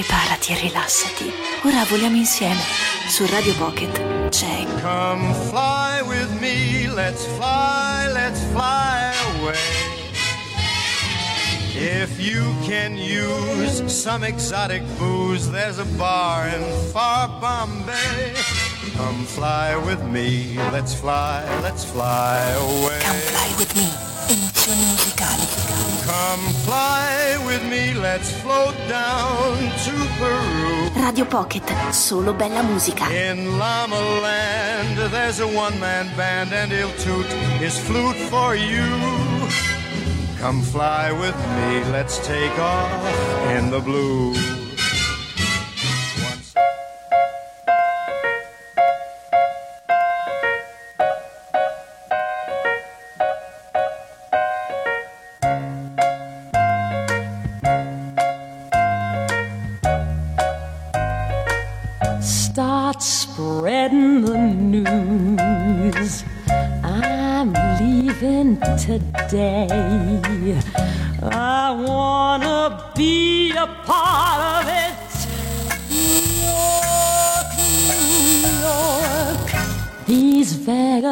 preparati e rilassati. Ora voliamo insieme. Su Radio Pocket c'è. Come fly with me, let's fly, let's fly away. If you can use some exotic booze, there's a bar in far Bombay. Come fly with me, let's fly, let's fly away. Come fly with me. Emozioni musicali. Come fly with me, let's float down to Peru. Radio Pocket, solo bella musica. In Llama Land, there's a one-man band and he'll toot his flute for you. Come fly with me, let's take off in the blue.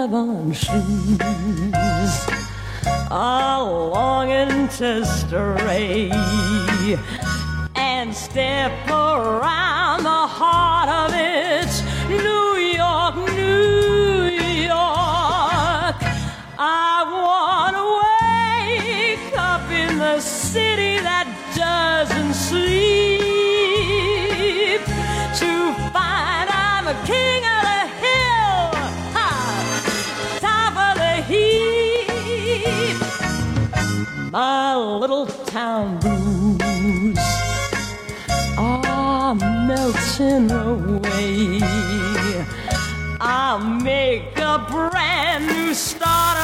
Vagabond shoes are longing to stray and step My little town blues are melting away. I'll make a brand new start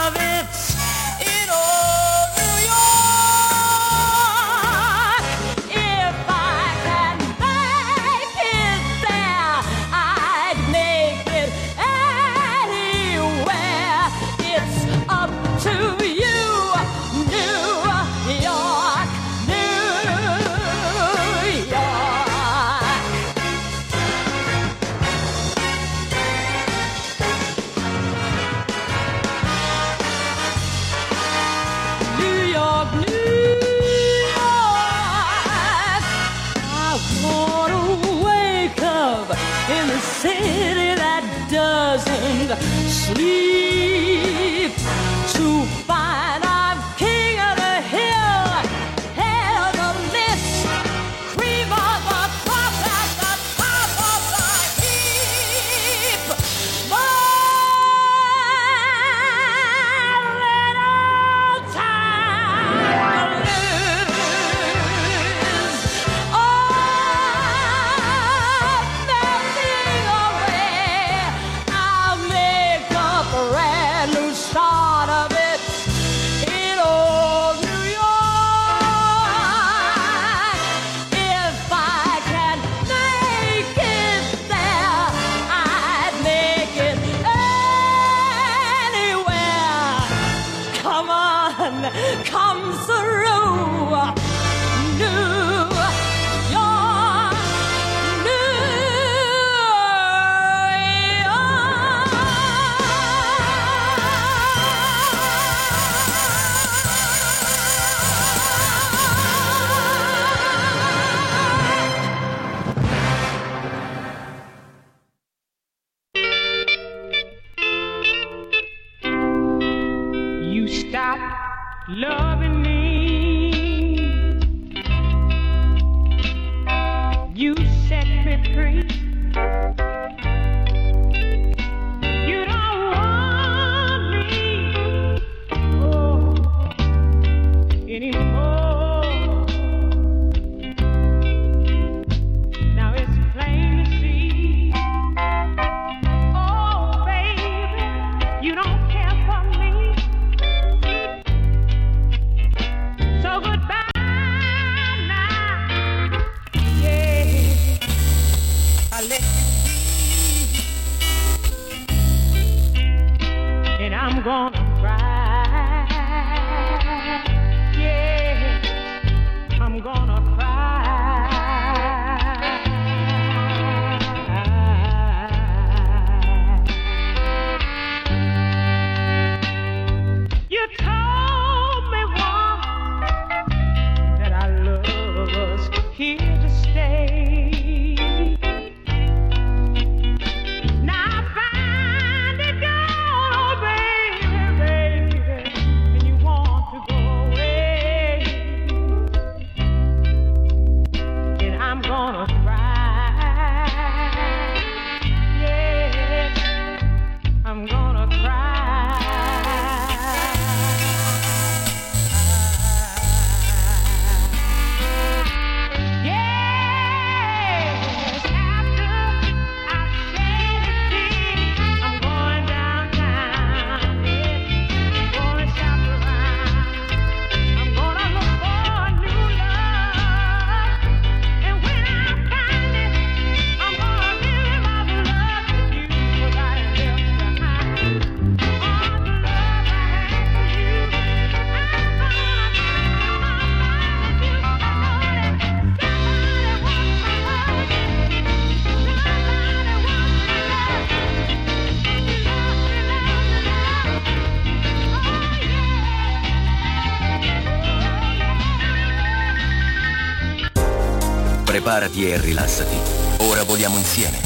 Preparati e rilassati. Ora voliamo insieme.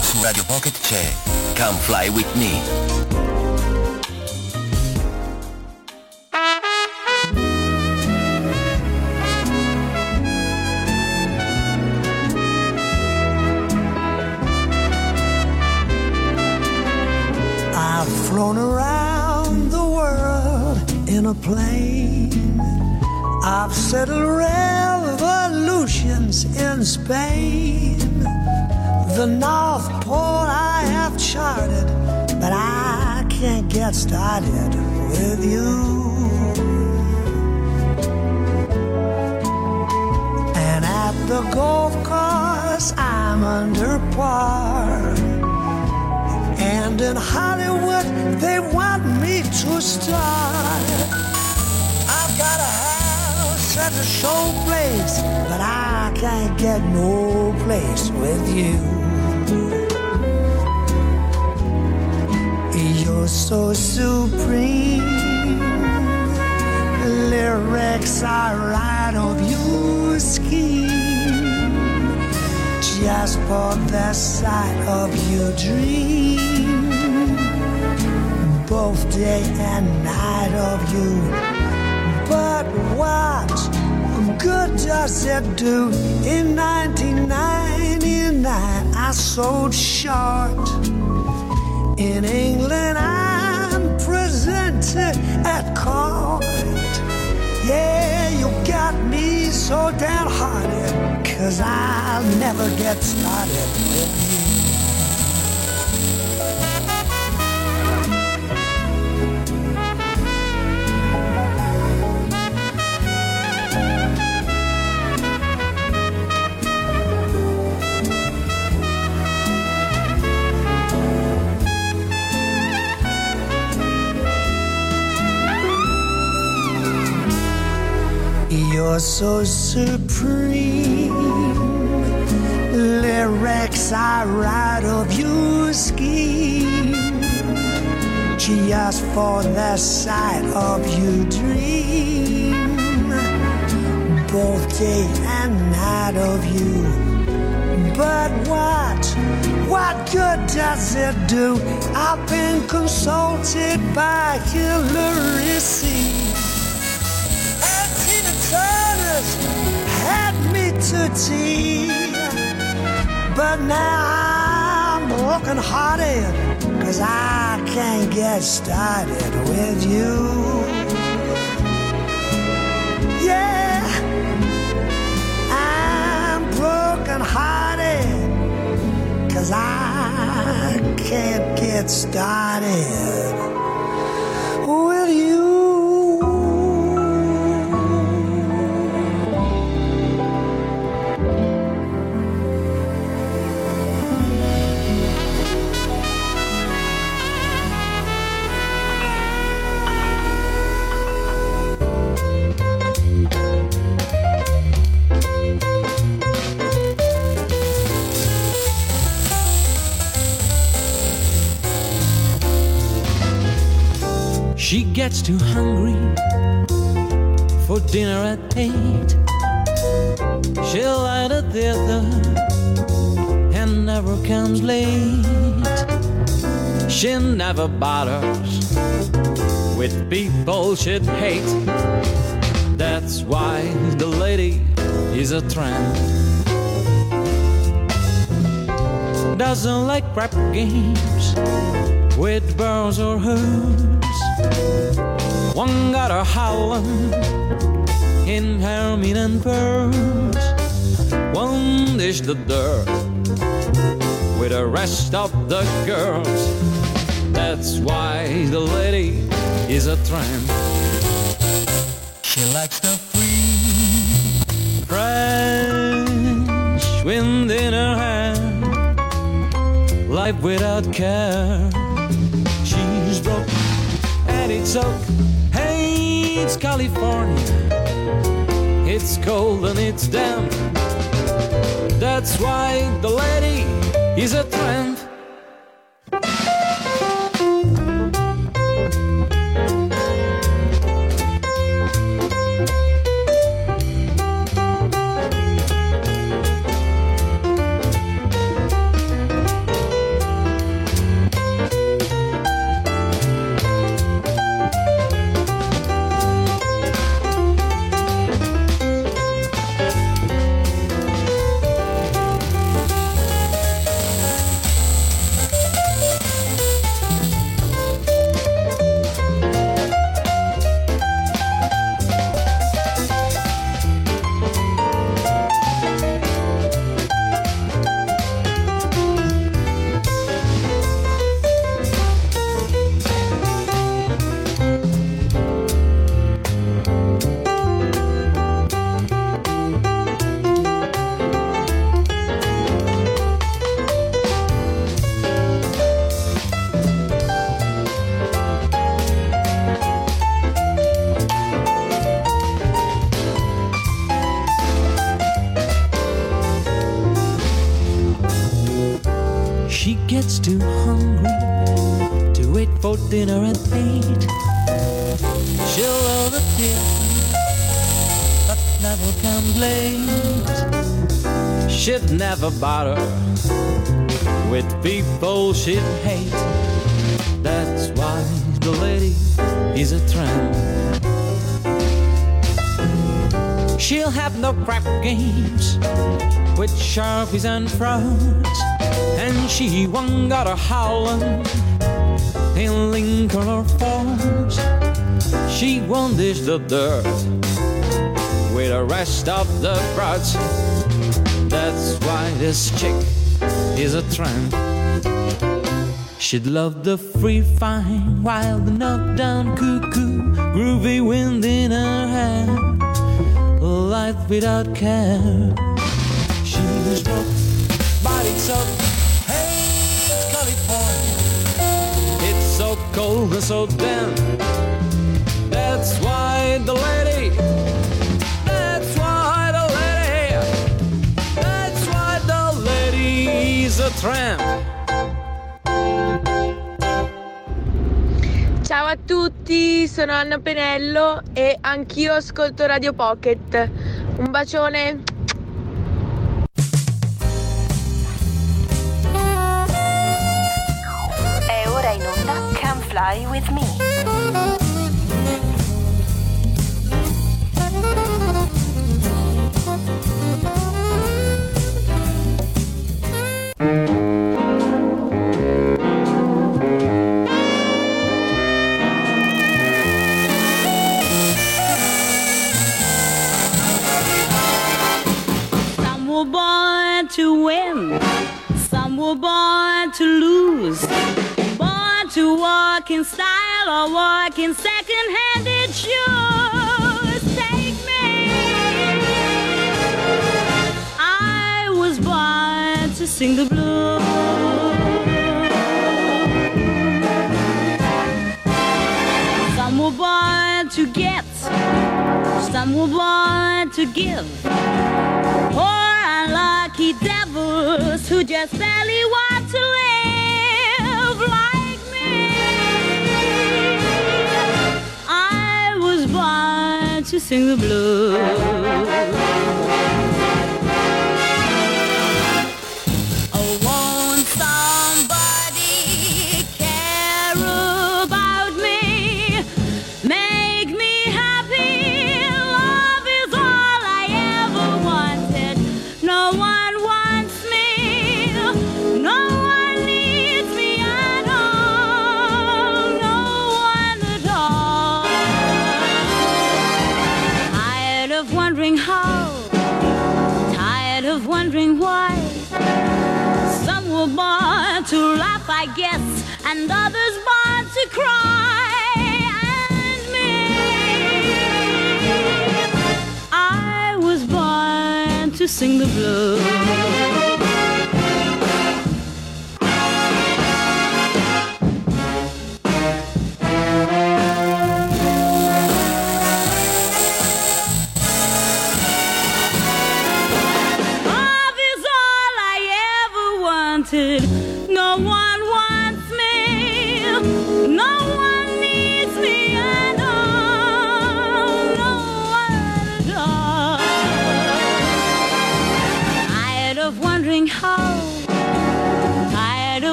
Su Radio Pocket c'è Come Fly With Me. In Spain. The North Pole I have charted, but I can't get started with you. And at the golf course, I'm under par. And in Hollywood, they want me to star. I've got a house at the showplace, but I can't get no place with you. You're so supreme. Lyrics are right of your scheme just for the sight of your dream. Both day and night of you. But what good does it do? In 1999, I sold short. In England, I'm presented at court. Yeah, you got me so downhearted, cause I'll never get started with you. So supreme. Lyrics I write of your scheme. Just for the sight of your dream. Both day and night of you. But what, what good does it do? I've been consulted by Hillary C. to tea. But now I'm broken hearted, cause I can't get started with you. Yeah, I'm broken hearted, cause I can't get started with you. Gets too hungry for dinner at eight. She'll light a theater and never comes late. She never bothers with people she'd hate. That's why the lady is a tramp. Doesn't like rap games with girls or hers. One got her howling in hermit and pearls. One dish the dirt with the rest of the girls. That's why the lady is a tramp. She likes the free. Fresh wind in her hair, life without care. Oak. Hey, it's California. It's cold and it's damp. That's why the lady is a tramp. Never bother with people she'd hate. That's why the lady is a tramp. She'll have no crap games with sharpies and frowns, and she won't got a howling in Lincoln or Falls. She won't dish the dirt with the rest of the broads. That's why this chick is a tramp. She'd love the free fine, wild knockdown cuckoo, groovy wind in her hair, life without care. She's broke, but it's so hey, it's California. It's so cold and so damp. That's why the lady. Ciao a tutti, sono Anna Penello e anch'io ascolto Radio Pocket. Un bacione. È ora in onda Come Fly With Me. To lose. Born to walk in style or walk in second-handed shoes. Take me. I was born to sing the blues. Some were born to get, some were born to give. Poor unlucky devils who just barely want to live like me. I was born to sing the blues. And others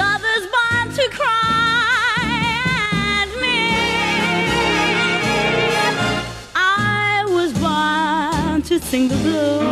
others born to cry. Me, I was born to sing the blues.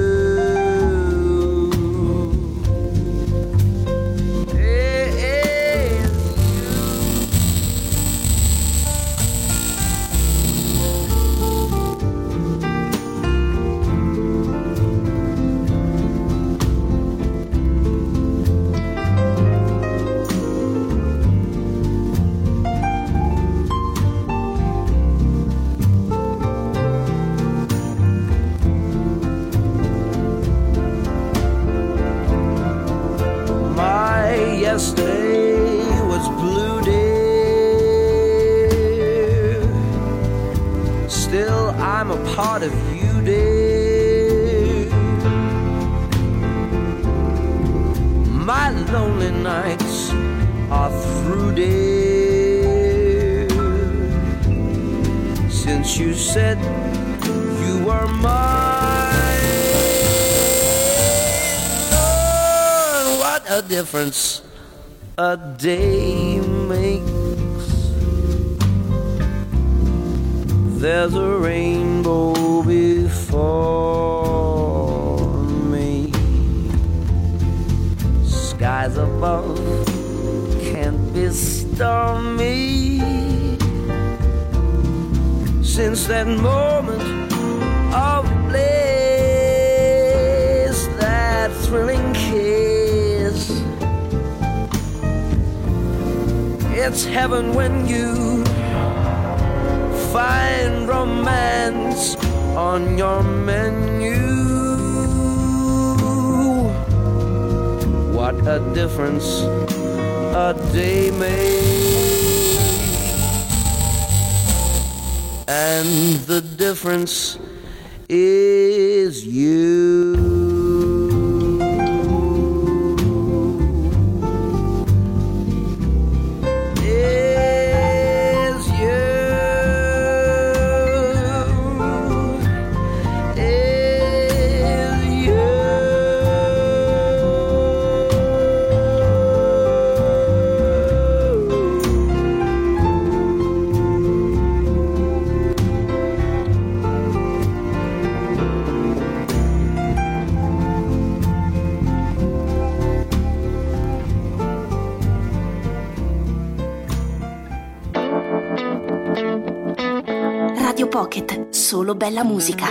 Difference a day makes. There's a rainbow before me. Skies above can't be stormy. Since that moment of bliss, that thrilling it's heaven when you find romance on your menu. What a difference a day made. And the difference is you. Bella musica.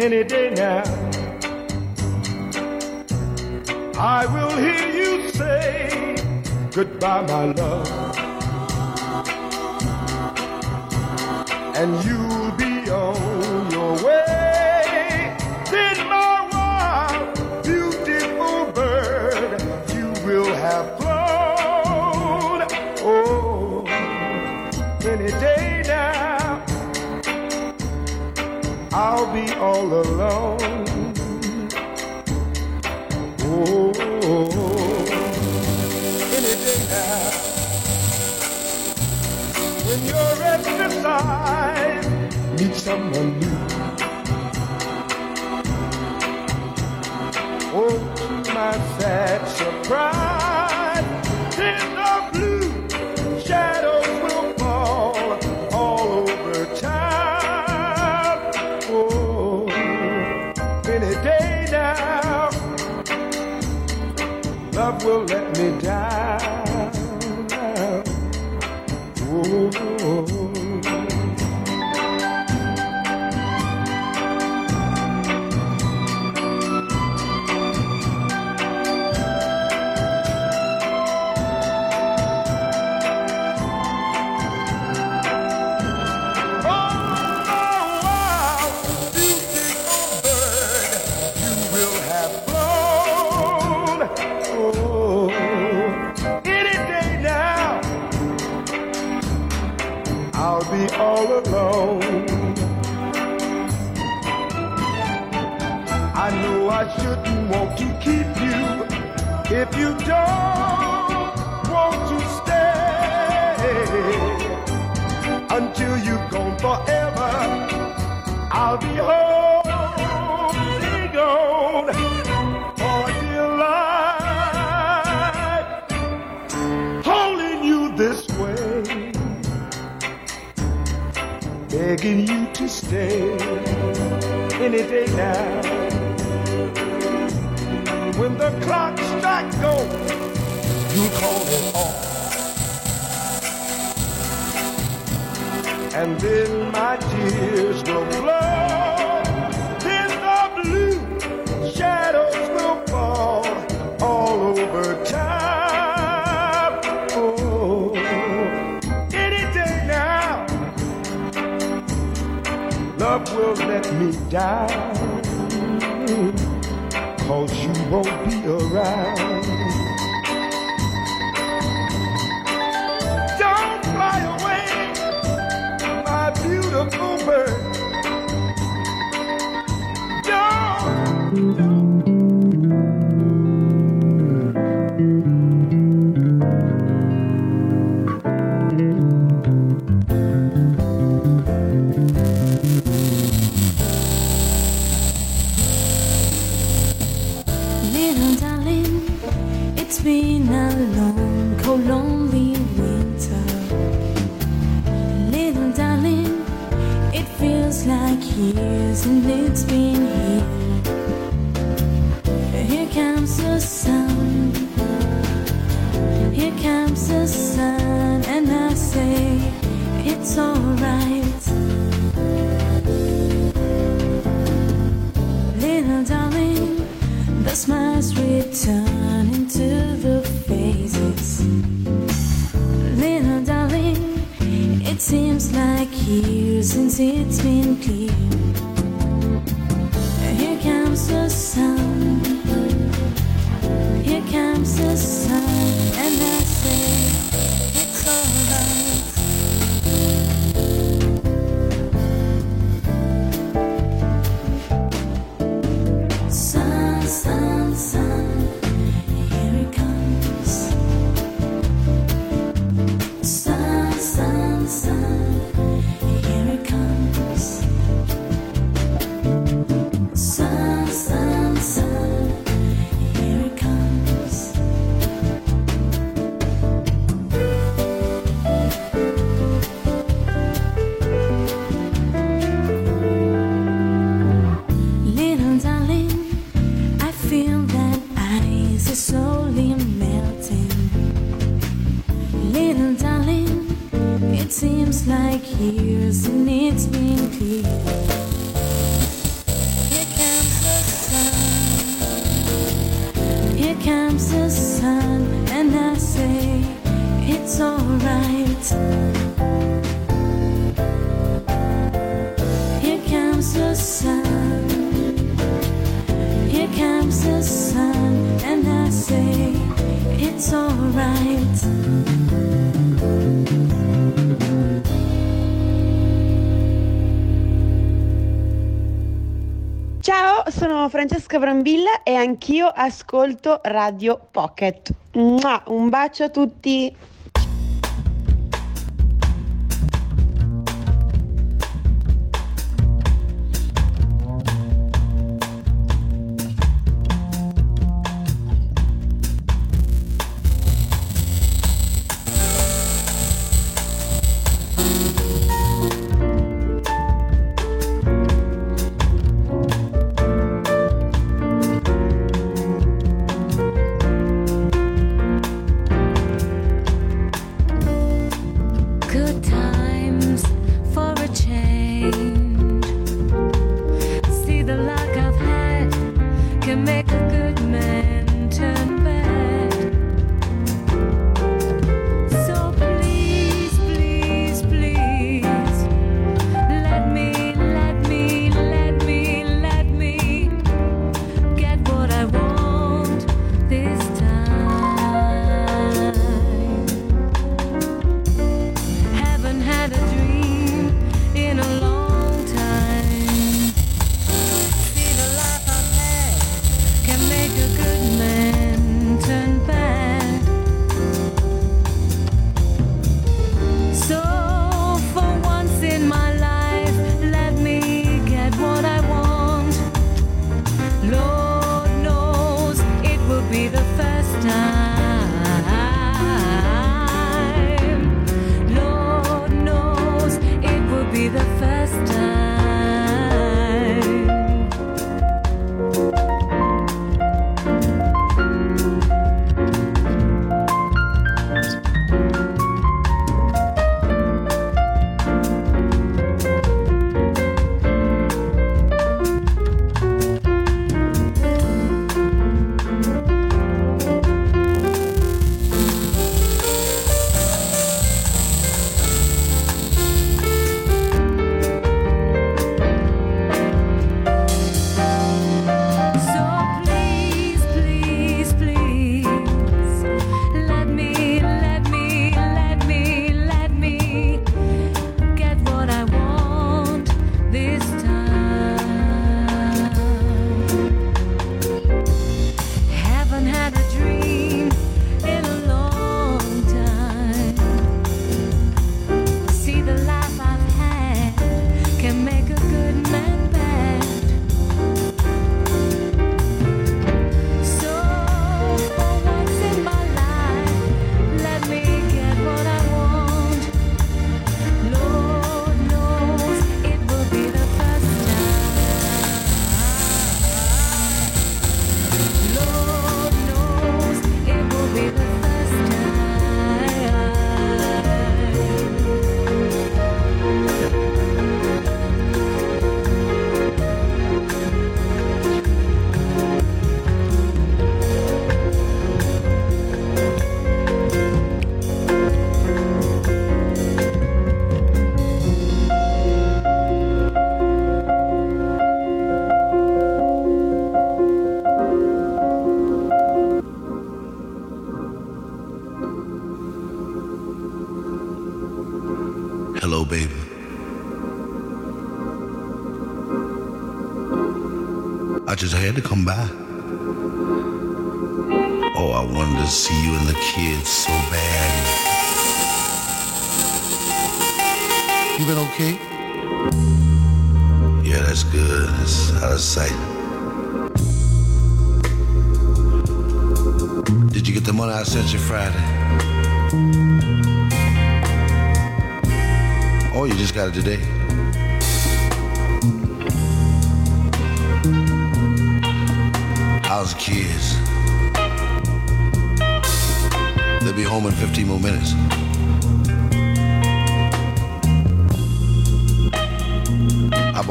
any day now. I will hear you say goodbye, my love. And you'll be on your way. Then, my wild, beautiful bird, you will have flown. Oh, any day now. I'll be all alone. Oh, any day now. When you're ready to decide, meet someone new. Oh, to my sad surprise, in the blue shadows will fall all over town. Oh, any day now, love will let me down. Begging you to stay any day now. When the clock strikes gold, you call it off. and then my tears will flow. Will let me down. Cause you won't be around. Don't fly away my beautiful and it's been here. Here comes the sun, here comes the sun, and I say it's alright. Little darling, the smiles return into the faces. Little darling, it seems like years since it's been Jesus. Francesca Brambilla e anch'io ascolto Radio Pocket. Un bacio a tutti! Good times for a change. See the luck I've had can make a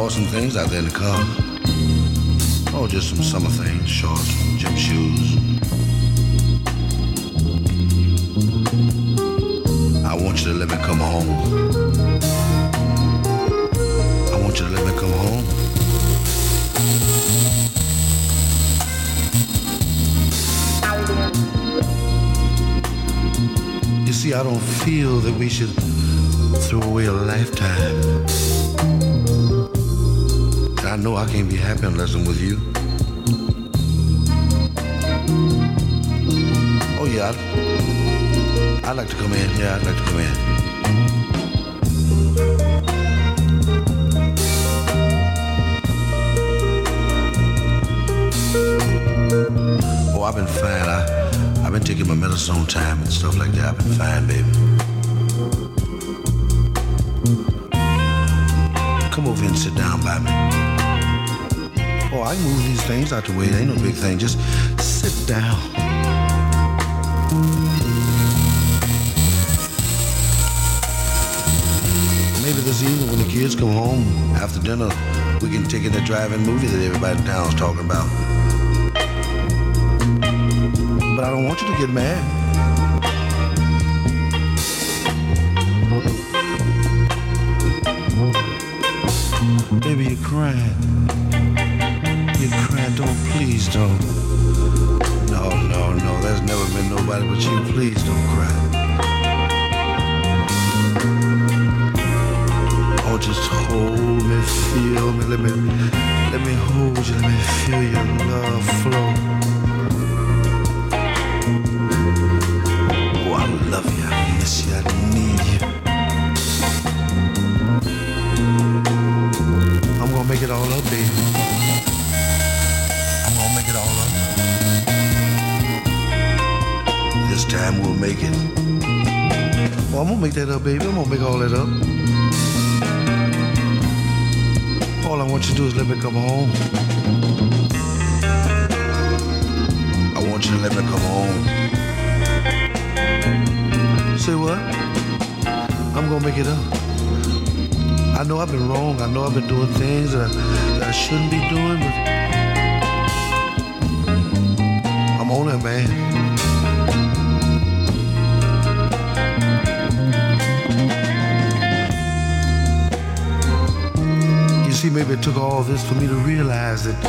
Some things out there in the car. Oh, just some summer things, shorts, gym shoes. I want you to let me come home. I want you to let me come home. You see, I don't feel that we should throw away a lifetime. I know I can't be happy unless I'm with you. Oh yeah, I'd, I'd like to come in. Yeah, I'd like to come in. Oh, I've been fine. I, I've been taking my medicine on time and stuff like that. I've been fine, baby. Come over and sit down by me. Oh, I move these things out the way. It ain't no big thing. Just sit down. Maybe this evening when the kids come home after dinner, we can take in the drive-in movie that everybody in town's talking about. But I don't want you to get mad. Baby, you're crying. Crying. Don't, please don't. No, no, no. There's never been nobody but you. Please don't cry. Oh, just hold me, feel me. Let me, let me hold you. Let me feel your love flow. Oh, I love you. I miss you. I make that up, baby. I'm gonna make all that up. All I want you to do is let me come home. I want you to let me come home. Say what? I'm gonna make it up. I know I've been wrong. I know I've been doing things that I, that I shouldn't be doing, but I'm on it, man. See, maybe it took all this for me to realize that,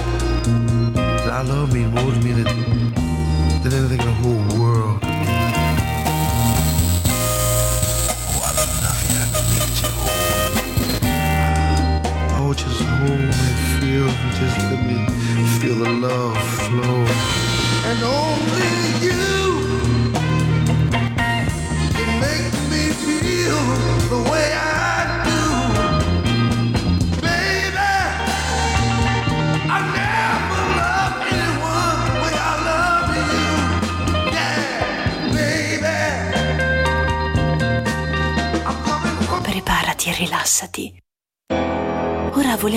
that I love me more me than, than anything in the whole world.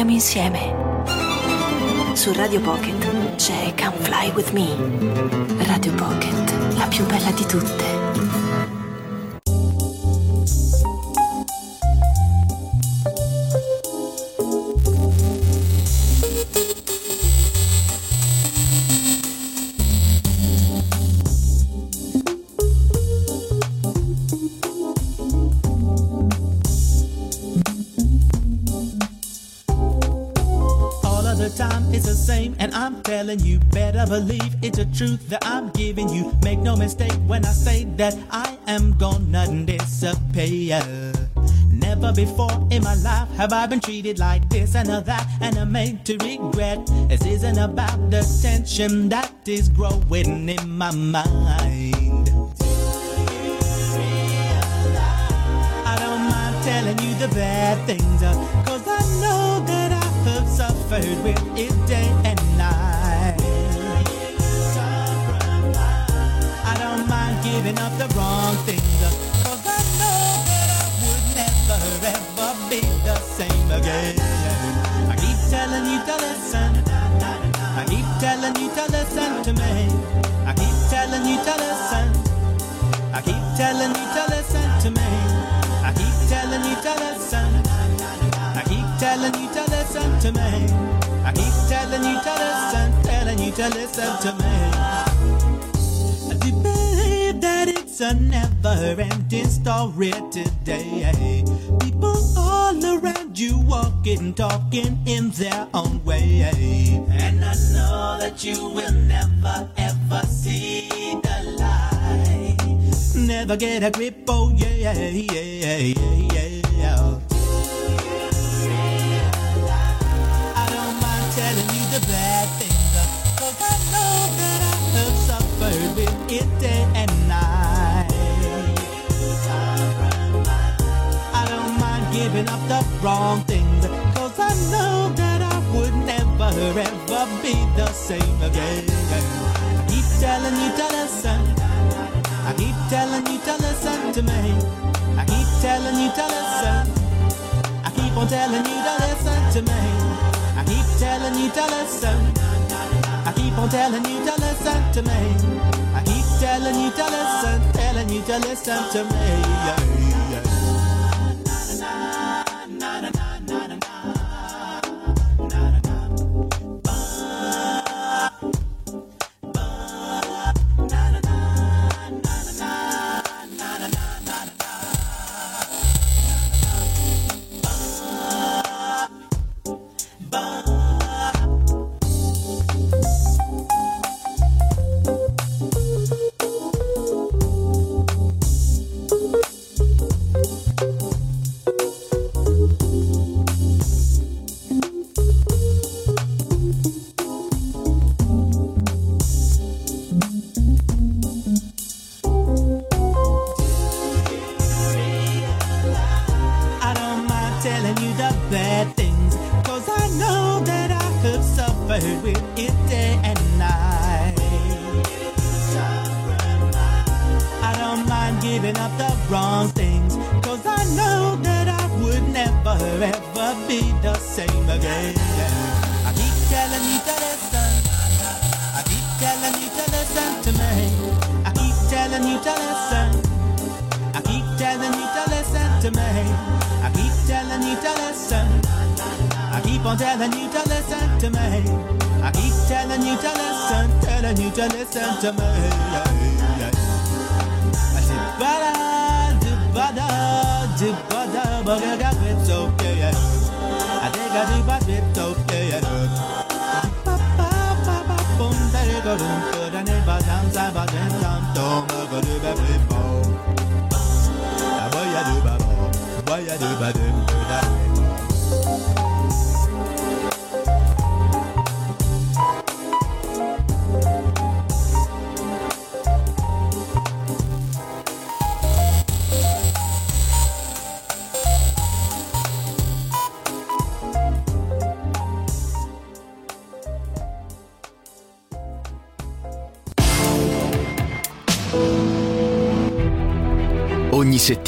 Ora voliamo insieme. Su Radio Pocket c'è Come Fly With Me. Radio Pocket, la più bella di tutte. Telling you, better believe it's a truth that I'm giving you. Make no mistake when I say that I am gonna disappear. Never before in my life have I been treated like this and that, and I'm made to regret. This isn't about the tension that is growing in my mind. I don't mind telling you the bad things, cause I know that I have suffered with it giving up the wrong things, cause I know that I would never ever be the same again. I keep telling you to listen. I keep telling you to listen to me. I keep telling you to listen. I keep telling you to listen to me. I keep telling you to listen. I keep telling you to listen to me. I keep telling you to listen, telling you to listen to me. A never ending story today. People all around you walking, talking in their own way. And I know that you will never ever see the light. Never get a grip, oh yeah, yeah, yeah, yeah, yeah. I don't mind telling you the bad things, cause I know that I have suffered with it day and night. Giving up the wrong things, cause I know that I would never ever be the same again. I keep telling you to listen. I keep telling you to listen to me. I keep telling you to listen. I keep on telling you to listen to me. I keep telling you to listen. I keep on telling you to listen to me. I keep telling you to listen, telling you to listen to me. Yeah. Bada,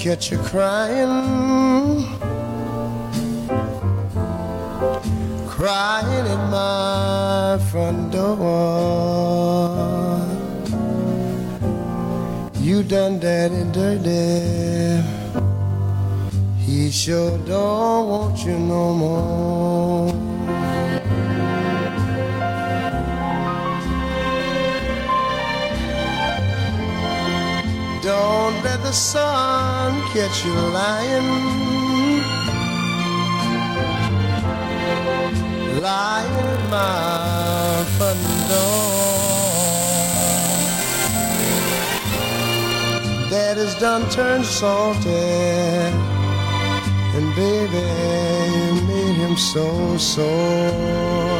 catch you crying. Crying at my front door. You done daddy dirty. He sure don't want you no more. Let the sun catch you lying. Lying at my front door. That is done turned salty. And baby, you made him so sore.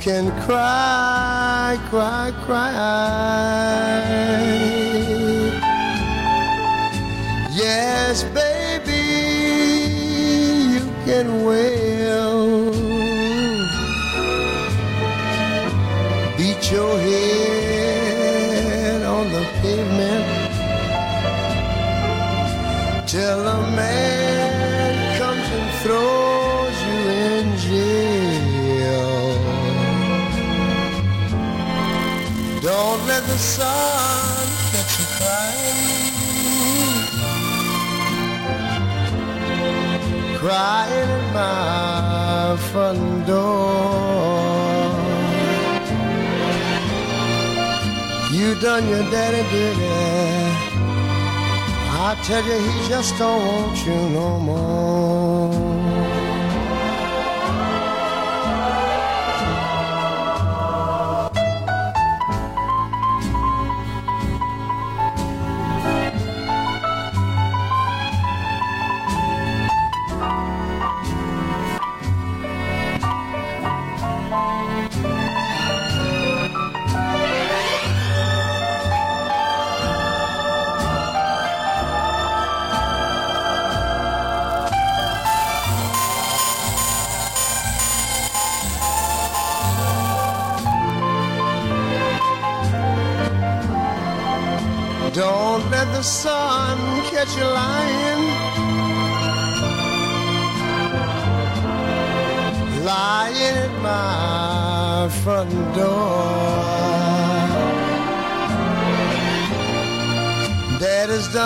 Can cry, cry, cry. Yes, baby, you can wail. Beat your head on the pavement. Till a man the sun that you crying. Crying at my front door. You done your daddy dirty. I tell you, he just don't want you no more.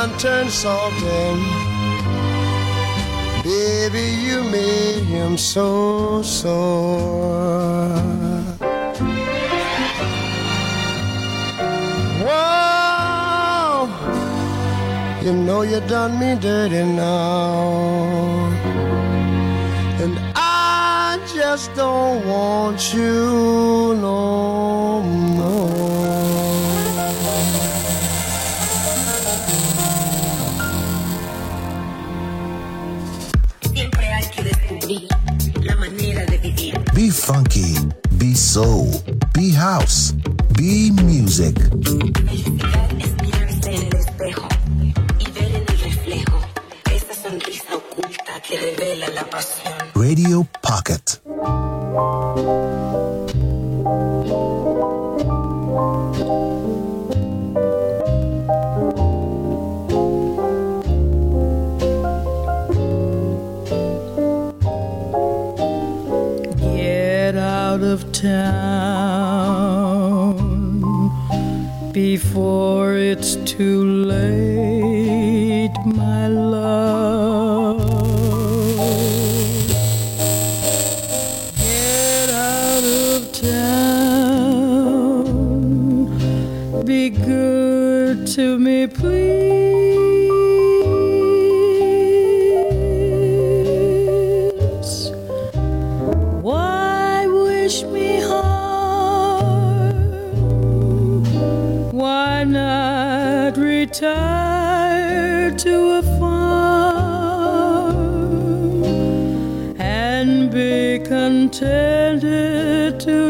Done turned salty. Baby, you made him so sore. Whoa, you know you done me dirty now. And I just don't want you no house, be music. Es mirarse en el espejo y ver en el reflejo esa sonrisa oculta que revela la pasión. Radio town. Be good to me, please.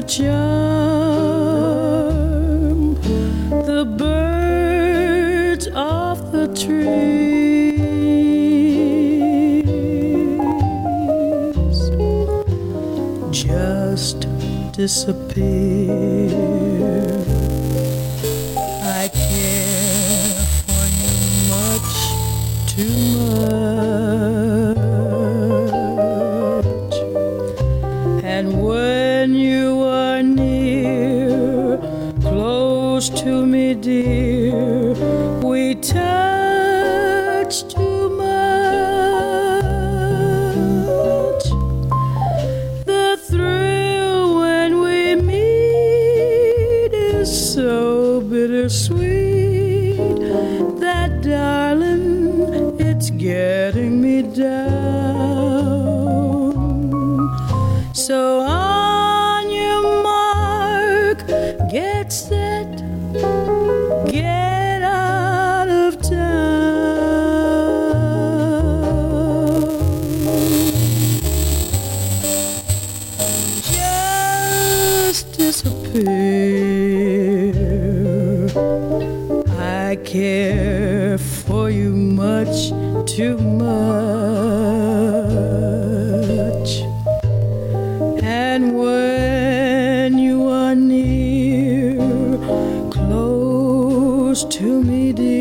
charm the birds of the trees just disappear. And when you are near, close to me, dear.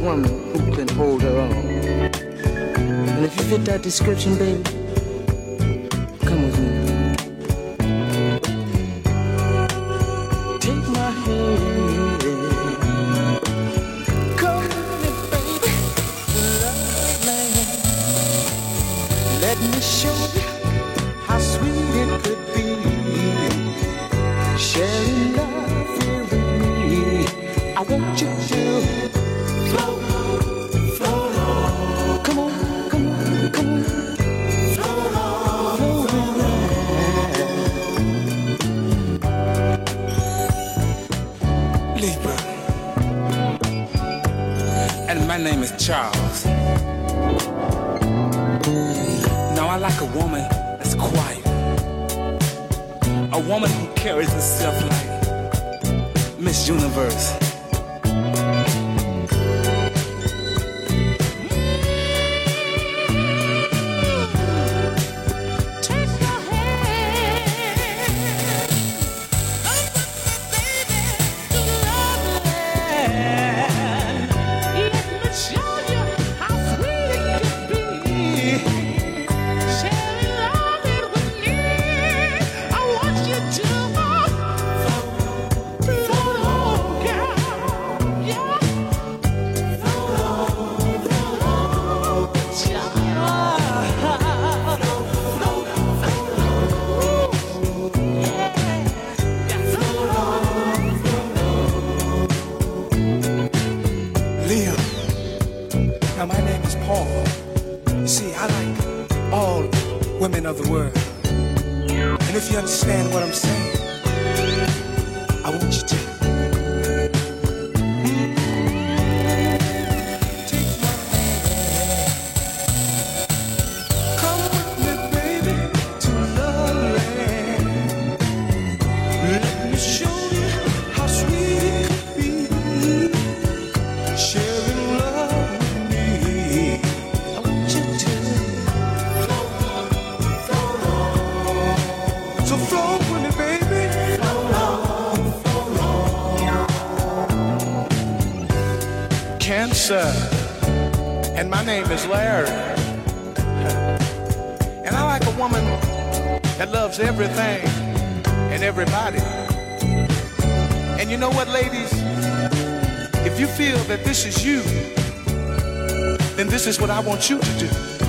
woman who can hold her own. And if you fit that description, baby, name is Charles. Now I like a woman that's quiet. A woman who carries herself like Miss Universe. That loves everything and everybody. And you know what, ladies? If you feel that this is you, then this is what I want you to do.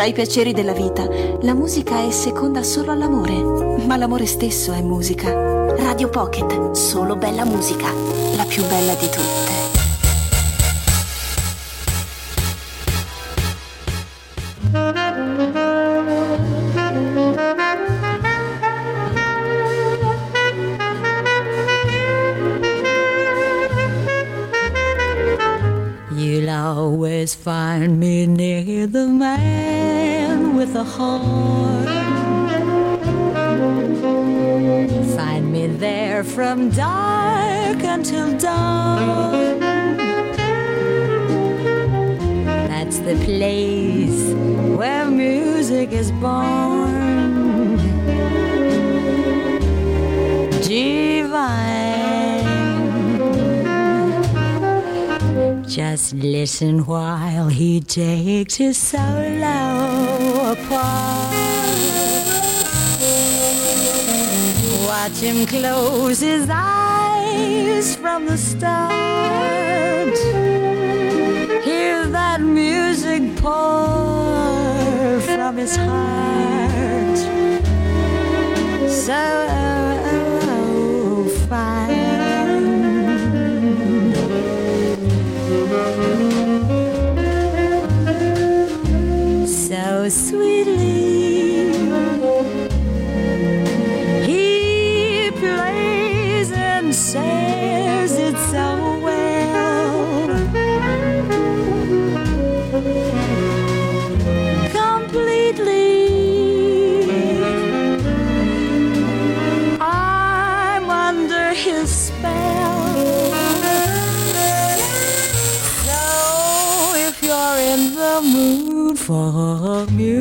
Tra i piaceri della vita, la musica è seconda solo all'amore, ma l'amore stesso è musica. Radio Pocket, solo bella musica, la più bella di tutte. Find me there from dark until dawn. That's the place where music is born. Divine. Just listen while he takes his solo apart. Watch him close his eyes from the start. Hear that music pour from his heart. So oh, fine. Sweetly.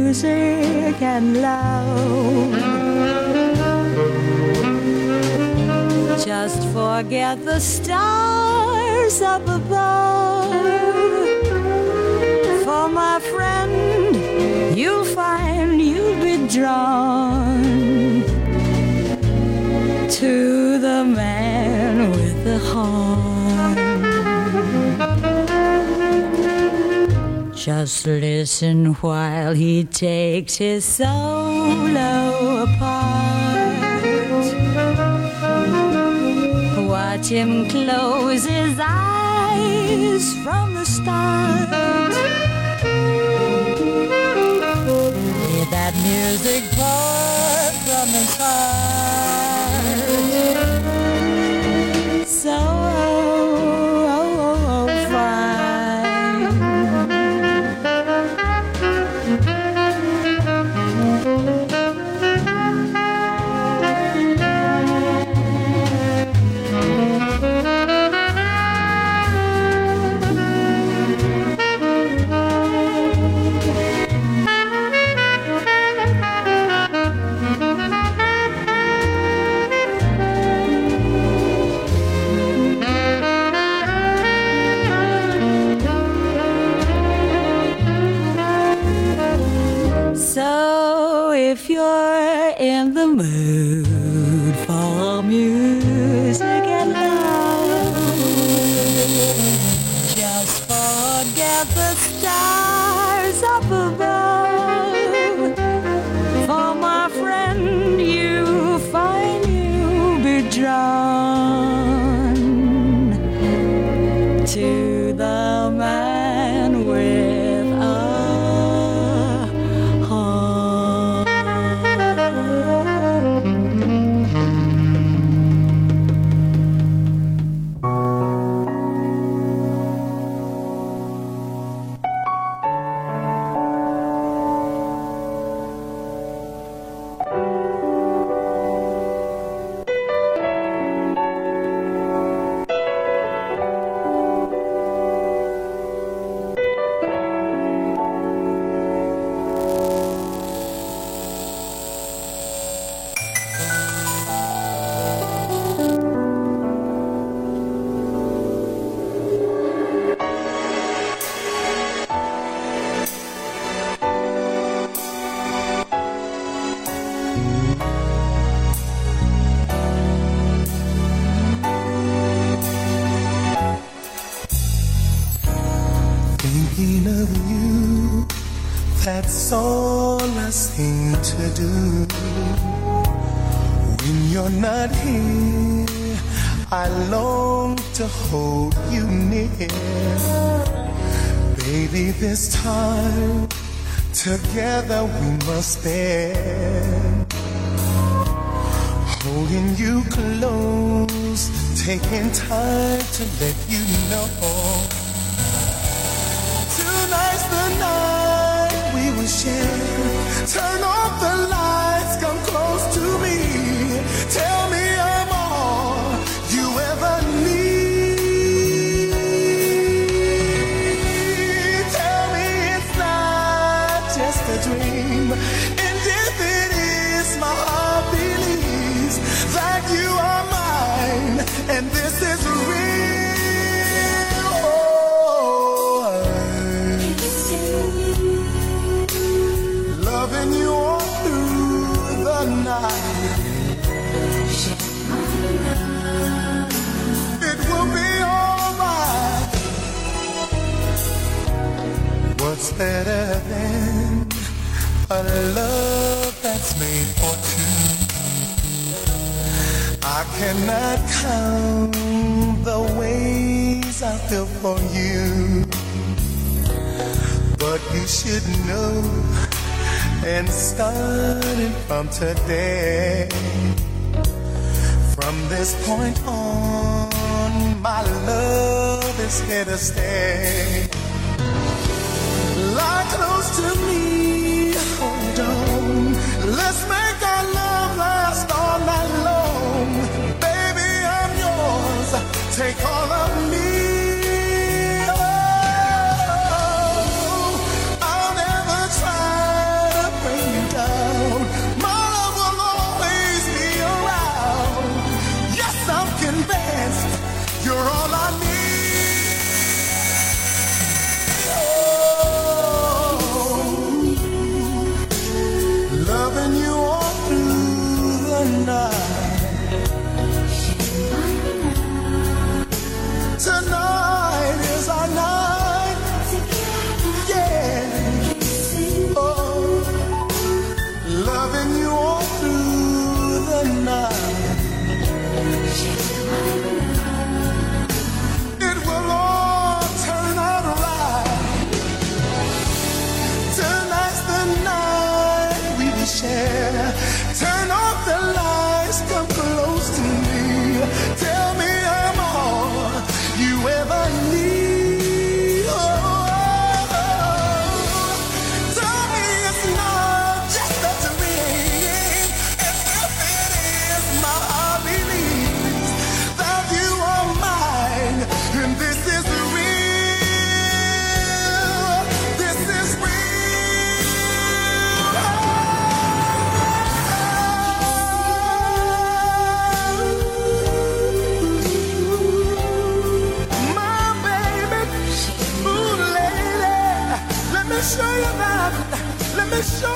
Music and love, just forget the stars up above. For my friend, you'll find you'll be drawn Just listen while he takes his solo apart. Watch him close his eyes from the start. Hear that music pour to do when you're not here. I long to hold you near, baby. This time together we must spend. Holding you close, taking time to let you know. Tonight's the night we will share. Turn A love that's made for two. I cannot count the ways I feel for you. But you should know, and starting from today, from this point on, my love is here to stay. Lie close to me. take off.